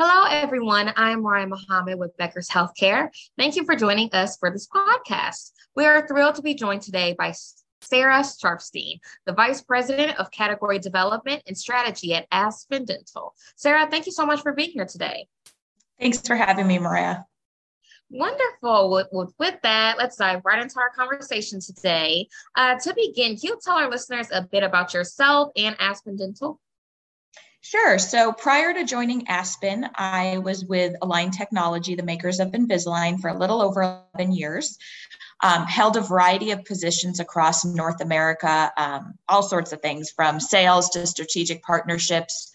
Hello, everyone. I'm Ryan Muhammad with Becker's Healthcare. Thank you for joining us for this podcast. We are thrilled to be joined today by Sarah Sharfstein, the Vice President of Category Development and Strategy at Aspen Dental. Sarah, thank you so much for being here today. Thanks for having me, Maria. Wonderful. With, with, with, that, let's dive right into our conversation today. Uh, to begin, can you tell our listeners a bit about yourself and Aspen Dental? Sure. So prior to joining Aspen, I was with Align Technology, the makers of Invisalign, for a little over 11 years. Um, held a variety of positions across North America, um, all sorts of things from sales to strategic partnerships,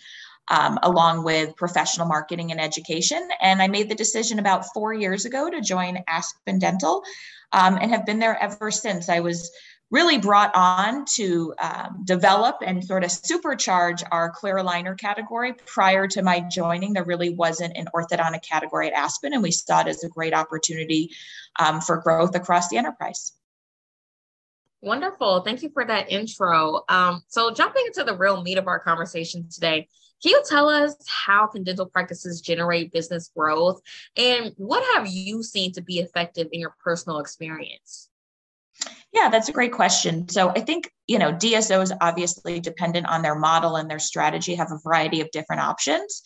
um, along with professional marketing and education. And I made the decision about four years ago to join Aspen Dental um, and have been there ever since. I was really brought on to um, develop and sort of supercharge our clear aligner category. Prior to my joining, there really wasn't an orthodontic category at Aspen, and we saw it as a great opportunity um, for growth across the enterprise. Wonderful. Thank you for that intro. Um, so, jumping into the real meat of our conversation today, can you tell us how can dental practices generate business growth and what have you seen to be effective in your personal experience? Yeah, that's a great question. So I think, you know, DSOs obviously dependent on their model and their strategy have a variety of different options.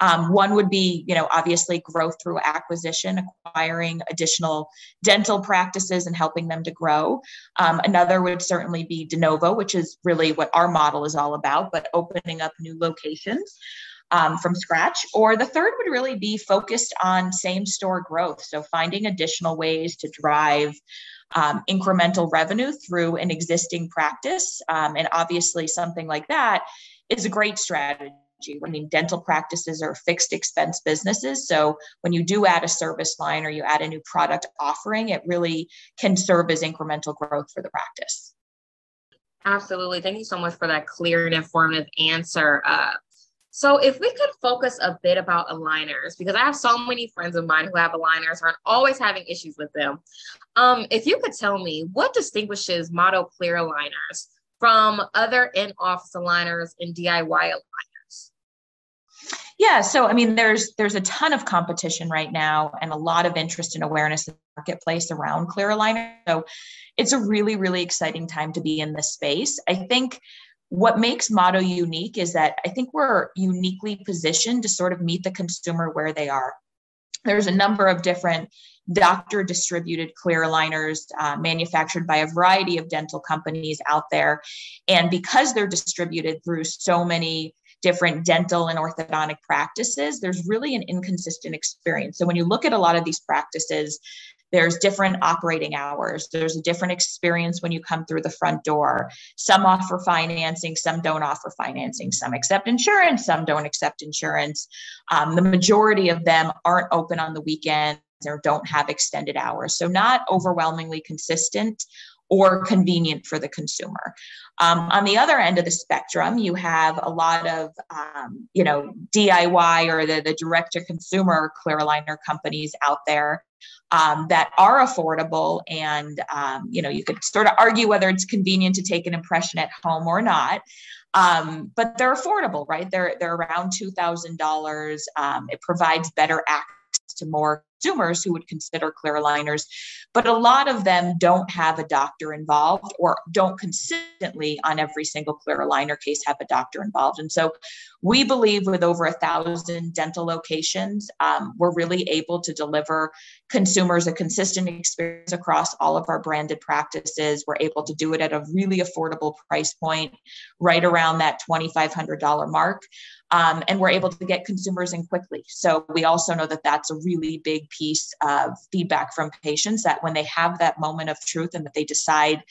Um, one would be, you know, obviously growth through acquisition, acquiring additional dental practices and helping them to grow. Um, another would certainly be de novo, which is really what our model is all about, but opening up new locations. Um, from scratch. Or the third would really be focused on same store growth. So finding additional ways to drive um, incremental revenue through an existing practice. Um, and obviously, something like that is a great strategy. I mean, dental practices are fixed expense businesses. So when you do add a service line or you add a new product offering, it really can serve as incremental growth for the practice. Absolutely. Thank you so much for that clear and informative answer. Uh, so if we could focus a bit about aligners, because I have so many friends of mine who have aligners and are always having issues with them. Um, if you could tell me what distinguishes Motto Clear aligners from other in-office aligners and DIY aligners? Yeah, so I mean, there's there's a ton of competition right now, and a lot of interest and awareness in the marketplace around clear aligner. So it's a really really exciting time to be in this space. I think what makes Motto unique is that I think we're uniquely positioned to sort of meet the consumer where they are. There's a number of different doctor distributed clear aligners uh, manufactured by a variety of dental companies out there. And because they're distributed through so many different dental and orthodontic practices, there's really an inconsistent experience. So when you look at a lot of these practices, there's different operating hours. There's a different experience when you come through the front door. Some offer financing, some don't offer financing. Some accept insurance, some don't accept insurance. Um, the majority of them aren't open on the weekends or don't have extended hours. So, not overwhelmingly consistent or convenient for the consumer. Um, on the other end of the spectrum, you have a lot of, um, you know, DIY or the, the direct to consumer clear aligner companies out there um, that are affordable. And, um, you know, you could sort of argue whether it's convenient to take an impression at home or not. Um, but they're affordable, right? They're, they're around $2,000. Um, it provides better access to more consumers who would consider clear aligners, but a lot of them don't have a doctor involved or don't consistently on every single clear aligner case have a doctor involved. And so we believe with over a thousand dental locations, um, we're really able to deliver consumers a consistent experience across all of our branded practices. We're able to do it at a really affordable price point, right around that $2,500 mark. Um, and we're able to get consumers in quickly. So we also know that that's a really big piece of feedback from patients that when they have that moment of truth and that they decide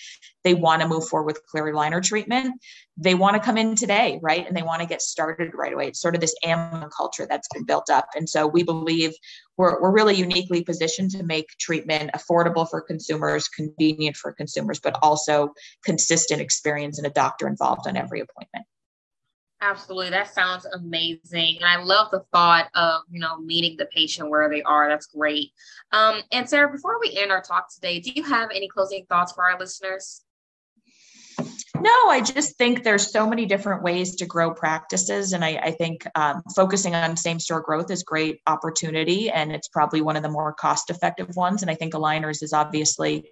they want to move forward with clear aligner treatment, they want to come in today, right? And they want to get started right away. It's sort of this Amazon culture that's been built up. And so we believe we're, we're really uniquely positioned to make treatment affordable for consumers, convenient for consumers, but also consistent experience and a doctor involved on every appointment. Absolutely. That sounds amazing. And I love the thought of, you know, meeting the patient where they are. That's great. Um, and Sarah, before we end our talk today, do you have any closing thoughts for our listeners? No, I just think there's so many different ways to grow practices. And I, I think um, focusing on same store growth is great opportunity. And it's probably one of the more cost effective ones. And I think aligners is obviously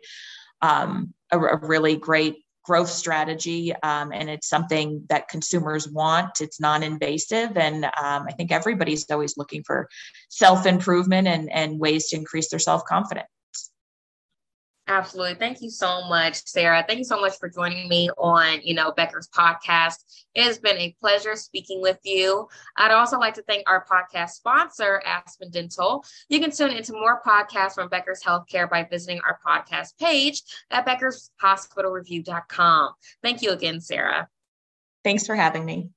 um, a, a, really great growth strategy. Um, and it's something that consumers want. It's non invasive. And um, I think everybody's always looking for self improvement and, and ways to increase their self confidence. Absolutely. Thank you so much, Sarah. Thank you so much for joining me on, you know, Becker's podcast. It has been a pleasure speaking with you. I'd also like to thank our podcast sponsor, Aspen Dental. You can tune into more podcasts from Becker's Healthcare by visiting our podcast page at beckershospitalreview.com. Thank you again, Sarah. Thanks for having me.